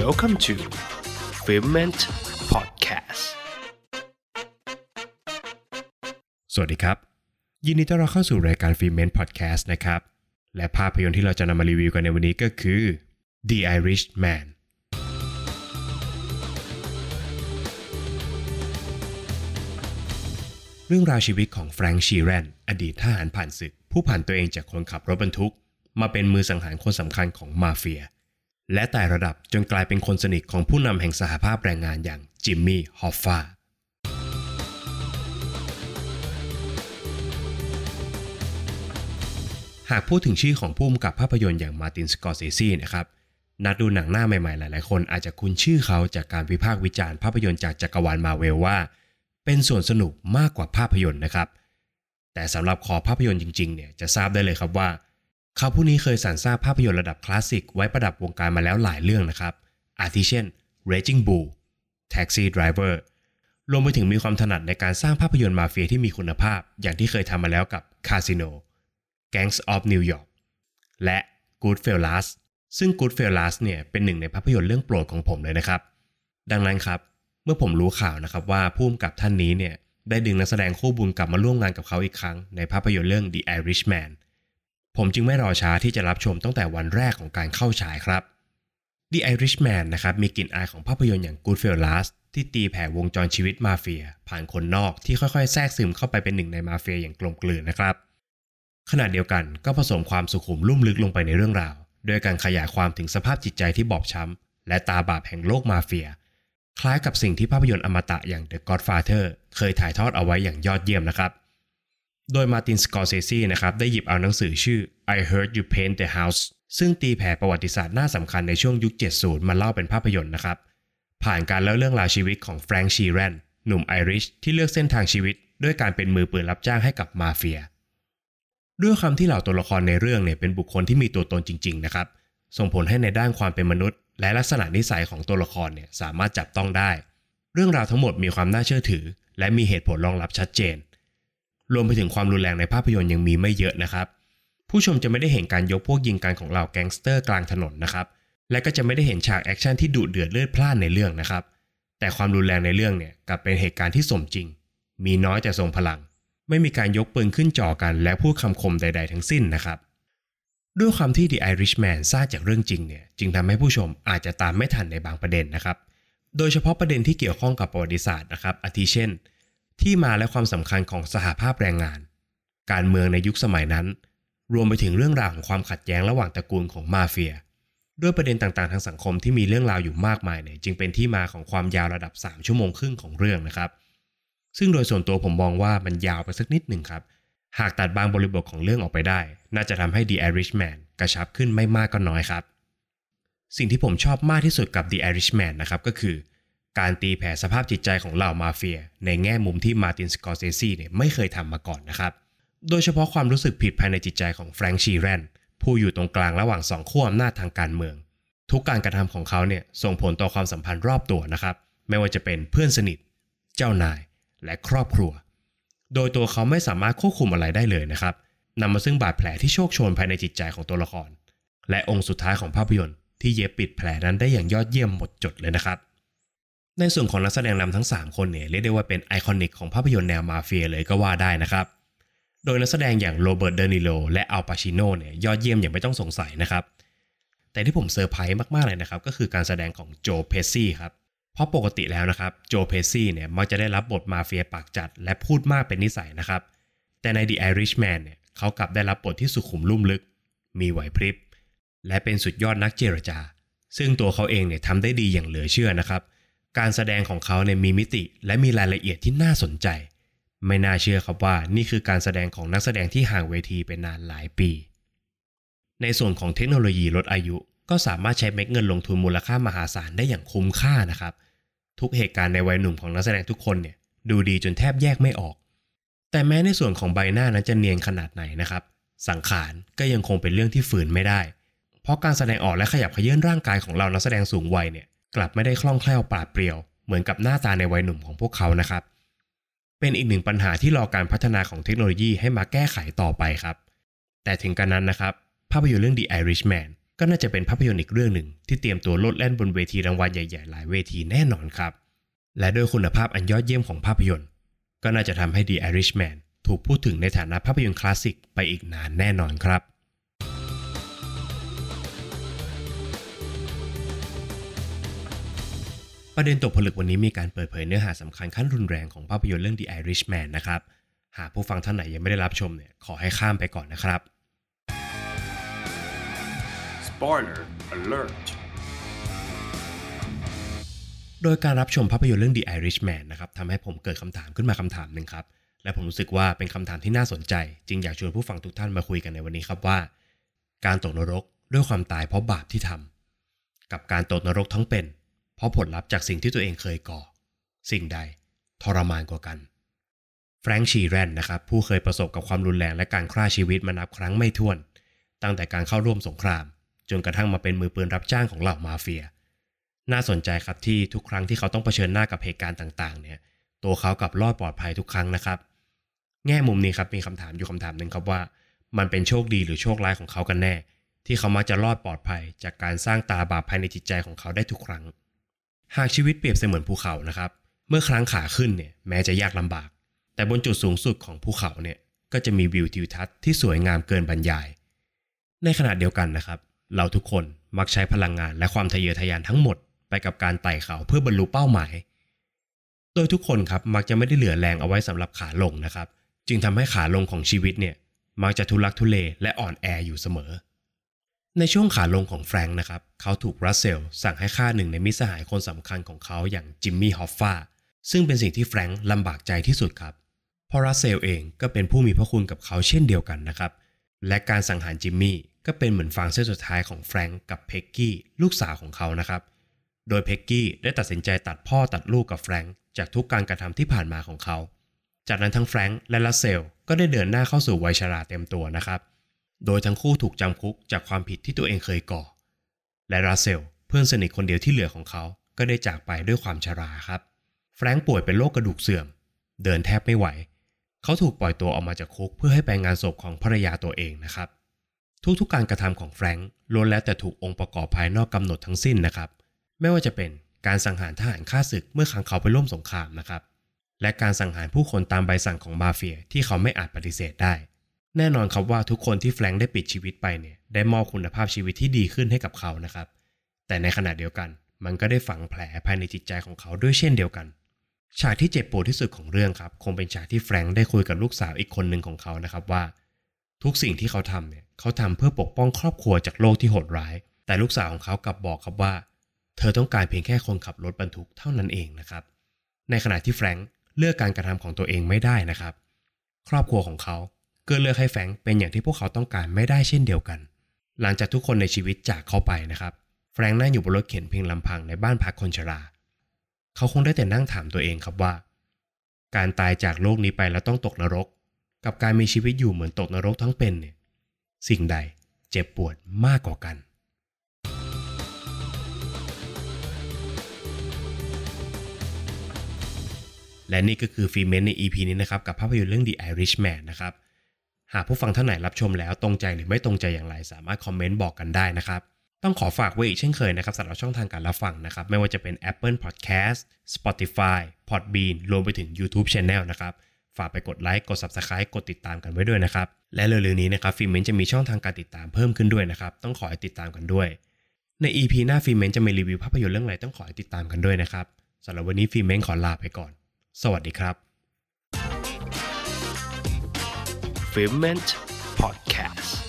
Welcome to f i l m e n t Podcast สวัสดีครับ ยินดีต้อนรับเข้าสู่รายการ f i l m e n t Podcast นะครับ และภาพยนตร์ที่เราจะนำมารีวิวกันในวันนี้ก็คือ The Irishman เรื่องราวชีวิตของแฟรงค์ชีแรนอดีตทหารผ่านศึก ผู้ผ่านตัวเองจากคนขับรถบรรทุก มาเป็นมือสังหารคนสำคัญของมาเฟีย และไต่ระดับจนกลายเป็นคนสนิทของผู้นำแห่งสหภาพแรงงานอย่างจิมมี่ฮอฟฟาหากพูดถึงชื่อของผู้กำกับภาพยนตร์อย่างมาร์ตินสกอร์เซซีนะครับนักดูหนังหน้าใหม่ๆ หลายๆ คนอาจจะคุ้นชื่อเขาจากการวิพากษ์วิจารณ์ภาพยนตร์จากจักรวาลมาเวลว่า เป็นส่วนสนุกมากกว่าภาพยนตร์นะครับ แต่สำหรับคอภาพยนตร์จริงๆเนี่ยจะทราบได้เลยครับว่า เขาผู้นี้เคยสรรสร้างภาพยนตร์ระดับคลาสสิกไว้ประดับวงการมาแล้วหลายเรื่องนะครับ อาทิเช่น Raging Bull Taxi Driver รวมไปถึงมีความถนัดในการสร้างภาพยนตร์มาเฟียที่มีคุณภาพ อย่างที่เคยทำมาแล้วกับ Casino Gangs of New York และ Goodfellas ซึ่ง Goodfellas เนี่ยเป็นหนึ่งในภาพยนตร์เรื่องโปรดของผมเลยนะครับ ดังนั้นครับ เมื่อผมรู้ข่าวนะครับว่าผู้กำกับท่านนี้เนี่ยได้ดึงนักแสดงคู่บุญกลับมาร่วมงานกับเขาอีกครั้งในภาพยนตร์เรื่อง The Irishman ผมจึงไม่รอช้าที่จะรับชมตั้งแต่วันแรกของการเข้าฉายครับ The Irishman นะครับมีกลิ่นอายของภาพยนตร์อย่าง Goodfellas ที่ตีแผ่วงจรชีวิตมาเฟีย ผ่านคนนอกที่ค่อยๆ แทรกซึมเข้าไปเป็นหนึ่งในมาเฟียอย่างกลมกลืนนะครับ ขณะเดียวกันก็ผสมความสุขุมลุ่มลึกลงไปในเรื่องราวด้วยการขยายความถึงสภาพจิตใจที่บอบช้ำ และตาบาปแห่งโลกมาเฟีย คล้ายกับสิ่งที่ภาพยนตร์อมตะอย่าง The Godfather เคยถ่ายทอดเอาไว้อย่างยอดเยี่ยมนะครับ โดยมาตินสกอร์เซซีนะครับได้หยิบเอาหนังสือชื่อ I Heard You Paint the House ซึ่งตีแผ่ประวัติศาสตร์หน้าสำคัญในช่วงยุค 70 มาเล่าเป็นภาพยนตร์นะครับ ผ่านการเล่าเรื่องราวชีวิตของแฟรงค์ชีแรนหนุ่มไอริชที่เลือกเส้นทางชีวิต ด้วยการเป็นมือปืนรับจ้างให้กับมาเฟีย ด้วยคำที่เหล่าตัวละครในเรื่องเนี่ยเป็นบุคคลที่มีตัวตนจริง ๆ นะครับ ส่งผลให้ในด้านความเป็นมนุษย์ และลักษณะนิสัยของตัวละครเนี่ยสามารถจับต้องได้ เรื่องราวทั้งหมดมีความน่าเชื่อถือ และมีเหตุผลรองรับชัดเจน รวมไปถึงความรุนแรงในภาพยนตร์ยังมีไม่เยอะนะครับ ผู้ชมจะไม่ได้เห็นการยกพวกยิงกันของเหล่าแก๊งสเตอร์กลางถนนนะครับ และก็จะไม่ได้เห็นฉากแอคชั่นที่ดุเดือดเลือดพล่านในเรื่องนะครับ แต่ความรุนแรงในเรื่องเนี่ยกลับเป็นเหตุการณ์ที่สมจริง มีน้อยแต่ทรงพลัง ไม่มีการยกปืนขึ้นจ่อกัน และพูดคำคมใด ๆ ทั้งสิ้นนะครับ ด้วยความที่ The Irishman สร้างจากเรื่องจริงเนี่ยจึงทำให้ผู้ชมอาจจะตามไม่ทันในบางประเด็นนะครับ โดยเฉพาะประเด็นที่เกี่ยวข้องกับประวัติศาสตร์นะครับอาทิเช่น ที่มาและความสำคัญของสหภาพแรงงาน การเมืองในยุคสมัยนั้น รวมไปถึงเรื่องราวของความขัดแย้งระหว่างตระกูลของมาเฟีย ด้วยประเด็นต่างๆ ทางสังคมที่มีเรื่องราวอยู่มากมายเนี่ยจึงเป็นที่มาของความยาวระดับ 3 ชั่วโมงครึ่งของเรื่องนะครับ ซึ่งโดยส่วนตัวผมมองว่ามันยาวไปสักนิดหนึ่งครับ หากตัดบางบริบทของเรื่องออกไปได้ น่าจะทำให้ The Irishman กระชับขึ้นไม่มากก็น้อยครับ สิ่งที่ผมชอบมากที่สุดกับ The Irishman นะครับก็คือ การตีแผ่สภาพจิตใจของเหล่ามาเฟีย ในแง่มุมที่มาร์ตินสกอร์เซซีเนี่ยไม่เคยทำมาก่อนนะครับ โดยเฉพาะความรู้สึกผิดภายในจิตใจของแฟรงค์ชีแรนผู้อยู่ตรงกลางระหว่างสองขั้วอำนาจทางการเมือง ทุกการกระทำของเขาเนี่ยส่งผลต่อความสัมพันธ์รอบตัวนะครับ ไม่ว่าจะเป็นเพื่อนสนิท เจ้านาย และครอบครัว โดยตัวเขาไม่สามารถควบคุมอะไรได้เลยนะครับนำมาซึ่งบาดแผลที่โชกโชนภายในจิตใจของตัวละคร และองก์สุดท้ายของภาพยนตร์ที่เย็บปิดแผลนั้นได้อย่างยอดเยี่ยมหมดจดเลยนะครับ ในส่วนของนักแสดงนำทั้ง 3 คนเนี่ยเรียกได้ว่าเป็น iconic ของภาพยนตร์แนวมาเฟียเลยก็ว่าได้นะครับ โดยนักแสดงอย่างโรเบิร์ตเดนีโรและอัลปาชิโนเนี่ยยอดเยี่ยมอย่างไม่ต้องสงสัยนะครับ แต่ที่ผมเซอร์ไพรส์มากๆเลยนะครับ ก็คือการแสดงของโจเพซซี่ครับเพราะปกติแล้วนะครับโจเพซซี่เนี่ยมักจะได้รับบทมาเฟียปากจัด และพูดมากเป็นนิสัยนะครับ แต่ใน The Irishman เนี่ยเขากลับได้รับบทที่สุขุมลุ่มลึก มีไหวพริบ และเป็นสุดยอดนักเจรจา ซึ่งตัวเขาเองเนี่ยทำได้ดีอย่างเหลือเชื่อนะครับ การแสดงของเขาเนี่ยมีมิติและมีรายละเอียดที่น่าสนใจ ไม่น่าเชื่อครับว่านี่คือการแสดงของนักแสดงที่ห่างเวทีไปนานหลายปี ในส่วนของเทคโนโลยีลดอายุก็สามารถใช้เม็ดเงินลงทุนมูลค่ามหาศาลได้อย่างคุ้มค่านะครับ ทุกเหตุการณ์ในวัยหนุ่มของนักแสดงทุกคนเนี่ยดูดีจนแทบแยกไม่ออก แต่แม้ในส่วนของใบหน้านั้นจะเนียนขนาดไหนนะครับ สังขารก็ยังคงเป็นเรื่องที่ฝืนไม่ได้ เพราะการแสดงออกและขยับเขยื่นร่างกายของเรานักแสดงสูงวัยเนี่ย กลับไม่ได้คล่องแคล่วปราดเปรียว เหมือนกับหน้าตาในวัยหนุ่มของพวกเขานะครับ เป็นอีกหนึ่งปัญหาที่รอการพัฒนาของเทคโนโลยีให้มาแก้ไขต่อไปครับ แต่ถึงกันนั้นนะครับ ภาพยนตร์เรื่อง The Irishman ก็น่าจะเป็นภาพยนตร์อีกเรื่องหนึ่ง ที่เตรียมตัวโลดแล่นบนเวทีรางวัลใหญ่ๆ หลายเวทีแน่นอนครับ และด้วยคุณภาพอันยอดเยี่ยมของภาพยนตร์ ก็น่าจะทำให้ The Irishman ถูกพูดถึงในฐานะภาพยนตร์คลาสสิกไปอีกนานแน่นอนครับ ประเด็นตกผลึกวันนี้มีการเปิดเผยเนื้อหาสำคัญขั้นรุนแรงของภาพยนตร์เรื่อง The Irishman นะครับ หากผู้ฟังท่านไหนยังไม่ได้รับชมเนี่ยขอให้ข้ามไปก่อนนะครับ Spoiler alert โดยการรับชมภาพยนตร์เรื่อง The Irishman นะครับทำให้ผมเกิดคำถามขึ้นมาคำถามหนึ่งครับ และผมรู้สึกว่าเป็นคำถามที่น่าสนใจ จึงอยากชวนผู้ฟังทุกท่านมาคุยกันในวันนี้ครับว่า การตกนรกด้วยความตายเพราะบาปที่ทำกับการตกนรกทั้งเป็นเพ ราะผลลัพธ์จากสิ่งที่ตัวเองเคยก่อ สิ่งใด ทรมานกว่ากัน แฟรงค์ชีแรนนะครับ ผู้เคยประสบกับความรุนแรงและการฆ่าชีวิตมานับครั้งไม่ถ้วน ตั้งแต่การเข้าร่วมสงคราม จนกระทั่งมาเป็นมือปืนรับจ้างของเหล่ามาเฟีย น่าสนใจครับที่ทุกครั้งที่เขาต้องเผชิญหน้ากับเหตุการณ์ต่างๆ เนี่ย ตัวเขากลับรอดปลอดภัยทุกครั้งนะครับ แง่มุมนี้ครับมีคำถามอยู่คำถามหนึ่งครับว่า มันเป็นโชคดีหรือโชคร้ายของเขากันแน่ ที่เขามักจะรอดปลอดภัย จากการสร้างตาบาปภายในจิตใจของเขาได้ทุกครั้ง หากชีวิตเปรียบเสมือนภูเขานะครับ เมื่อครั้งขาขึ้นเนี่ยแม้จะยากลำบาก แต่บนจุดสูงสุดของภูเขาเนี่ยก็จะมีวิวทิวทัศน์ที่สวยงามเกินบรรยาย ในขณะเดียวกันนะครับ เราทุกคนมักใช้พลังงานและความทะเยอทะยานทั้งหมดไปกับการไต่เขาเพื่อบรรลุเป้าหมาย โดยทุกคนครับมักจะไม่ได้เหลือแรงเอาไว้สำหรับขาลงนะครับ จึงทำให้ขาลงของชีวิตเนี่ยมักจะทุลักทุเลและอ่อนแออยู่เสมอ ในช่วงขาลงของแฟรงค์นะครับ เขาถูกรัสเซลสั่งให้ฆ่าหนึ่งในมิตรสหายคนสำคัญของเขาอย่างจิมมี่ฮอฟฟาซึ่งเป็นสิ่งที่แฟรงค์ลำบากใจที่สุดครับ เพราะรัสเซลเองก็เป็นผู้มีพระคุณกับเขาเช่นเดียวกันนะครับ และการสังหารจิมมี่ก็เป็นเหมือนฟางเส้นสุดท้ายของแฟรงค์กับเพ็กกี้ลูกสาวของเขานะครับ โดยเพ็กกี้ได้ตัดสินใจตัดพ่อตัดลูกกับแฟรงค์จากทุกการกระทำที่ผ่านมาของเขา จากนั้นทั้งแฟรงค์และรัสเซลก็ได้เดินหน้าเข้าสู่วัยชราเต็มตัวนะครับ โดยทั้งคู่ถูกจำคุกจากความผิดที่ตัวเองเคยก่อ และรัสเซลเพื่อนสนิทคนเดียวที่เหลือของเขา ก็ได้จากไปด้วยความชราครับ แฟรงค์ป่วยเป็นโรคกระดูกเสื่อม เดินแทบไม่ไหว เขาถูกปล่อยตัวออกมาจากคุกเพื่อให้ไปงานศพของภรรยาตัวเองนะครับ ทุกๆการกระทำของแฟรงค์ล้วนแล้วแต่ถูกองค์ประกอบภายนอกกำหนดทั้งสิ้นนะครับ ไม่ว่าจะเป็นการสังหารทหารฆ่าศึกเมื่อครั้งเขาไปร่วมสงครามนะครับ และการสังหารผู้คนตามใบสั่งของมาเฟียที่เขาไม่อาจปฏิเสธได้ แน่นอนครับว่าทุกคนที่แฟรงค์ได้ปิดชีวิตไปเนี่ยได้มอบคุณภาพชีวิตที่ดีขึ้นให้กับเขานะครับ แต่ในขณะเดียวกัน มันก็ได้ฝังแผลภายในจิตใจของเขาด้วยเช่นเดียวกัน ฉากที่เจ็บปวดที่สุดของเรื่องครับ คงเป็นฉากที่แฟรงค์ได้คุยกับลูกสาวอีกคนหนึ่งของเขานะครับว่า ทุกสิ่งที่เขาทำเนี่ยเขาทำเพื่อปกป้องครอบครัวจากโลกที่โหดร้าย แต่ลูกสาวของเขากลับบอกครับว่า เธอต้องการเพียงแค่คนขับรถบรรทุกเท่านั้นเองนะครับ ในขณะที่แฟรงค์เลือกการกระทำของตัวเองไม่ได้นะครับ ครอบครัวของเขา ก็เลือกให้แฟงเป็นอย่างที่พวกเขาต้องการไม่ได้เช่นเดียวกัน หลังจากทุกคนในชีวิตจากเขาไปนะครับแฟรงค์นั่งอยู่บนรถเข็นเพียงลำพังในบ้านพักคนชรา เขาคงได้แต่นั่งถามตัวเองครับว่า การตายจากโลกนี้ไปแล้วต้องตกนรก กับการมีชีวิตอยู่เหมือนตกนรกทั้งเป็นเนี่ยสิ่งใดเจ็บปวดมากกว่ากัน และนี่ก็คือฟีเมนใน EP นี้นะครับ กับภาพยนตร์เรื่อง The Irishman นะครับ หากผู้ฟังท่านไหนรับชมแล้วตรงใจหรือไม่ตรงใจอย่างไร สามารถคอมเมนต์บอกกันได้นะครับ ต้องขอฝากไว้อีกเช่นเคยนะครับสำหรับช่องทางการรับฟังนะครับ ไม่ว่าจะเป็น Apple Podcast Spotify Podbean รวมไปถึง YouTube Channel นะครับฝากไปกดไลค์กด Subscribe กดติดตามกันไว้ด้วยนะครับ และเร็วๆนี้นะครับฟิเมนจะมีช่องทางการติดตามเพิ่มขึ้นด้วยนะครับ ต้องขอให้ติดตามกันด้วย ใน EP หน้าฟิเมนจะมีรีวิวภาพยนตร์เรื่องอะไรต้องขอให้ติดตามกันด้วยนะครับสำหรับวันนี้ฟิเมนขอลาไปก่อน สวัสดีครับ Fulfillment Podcast.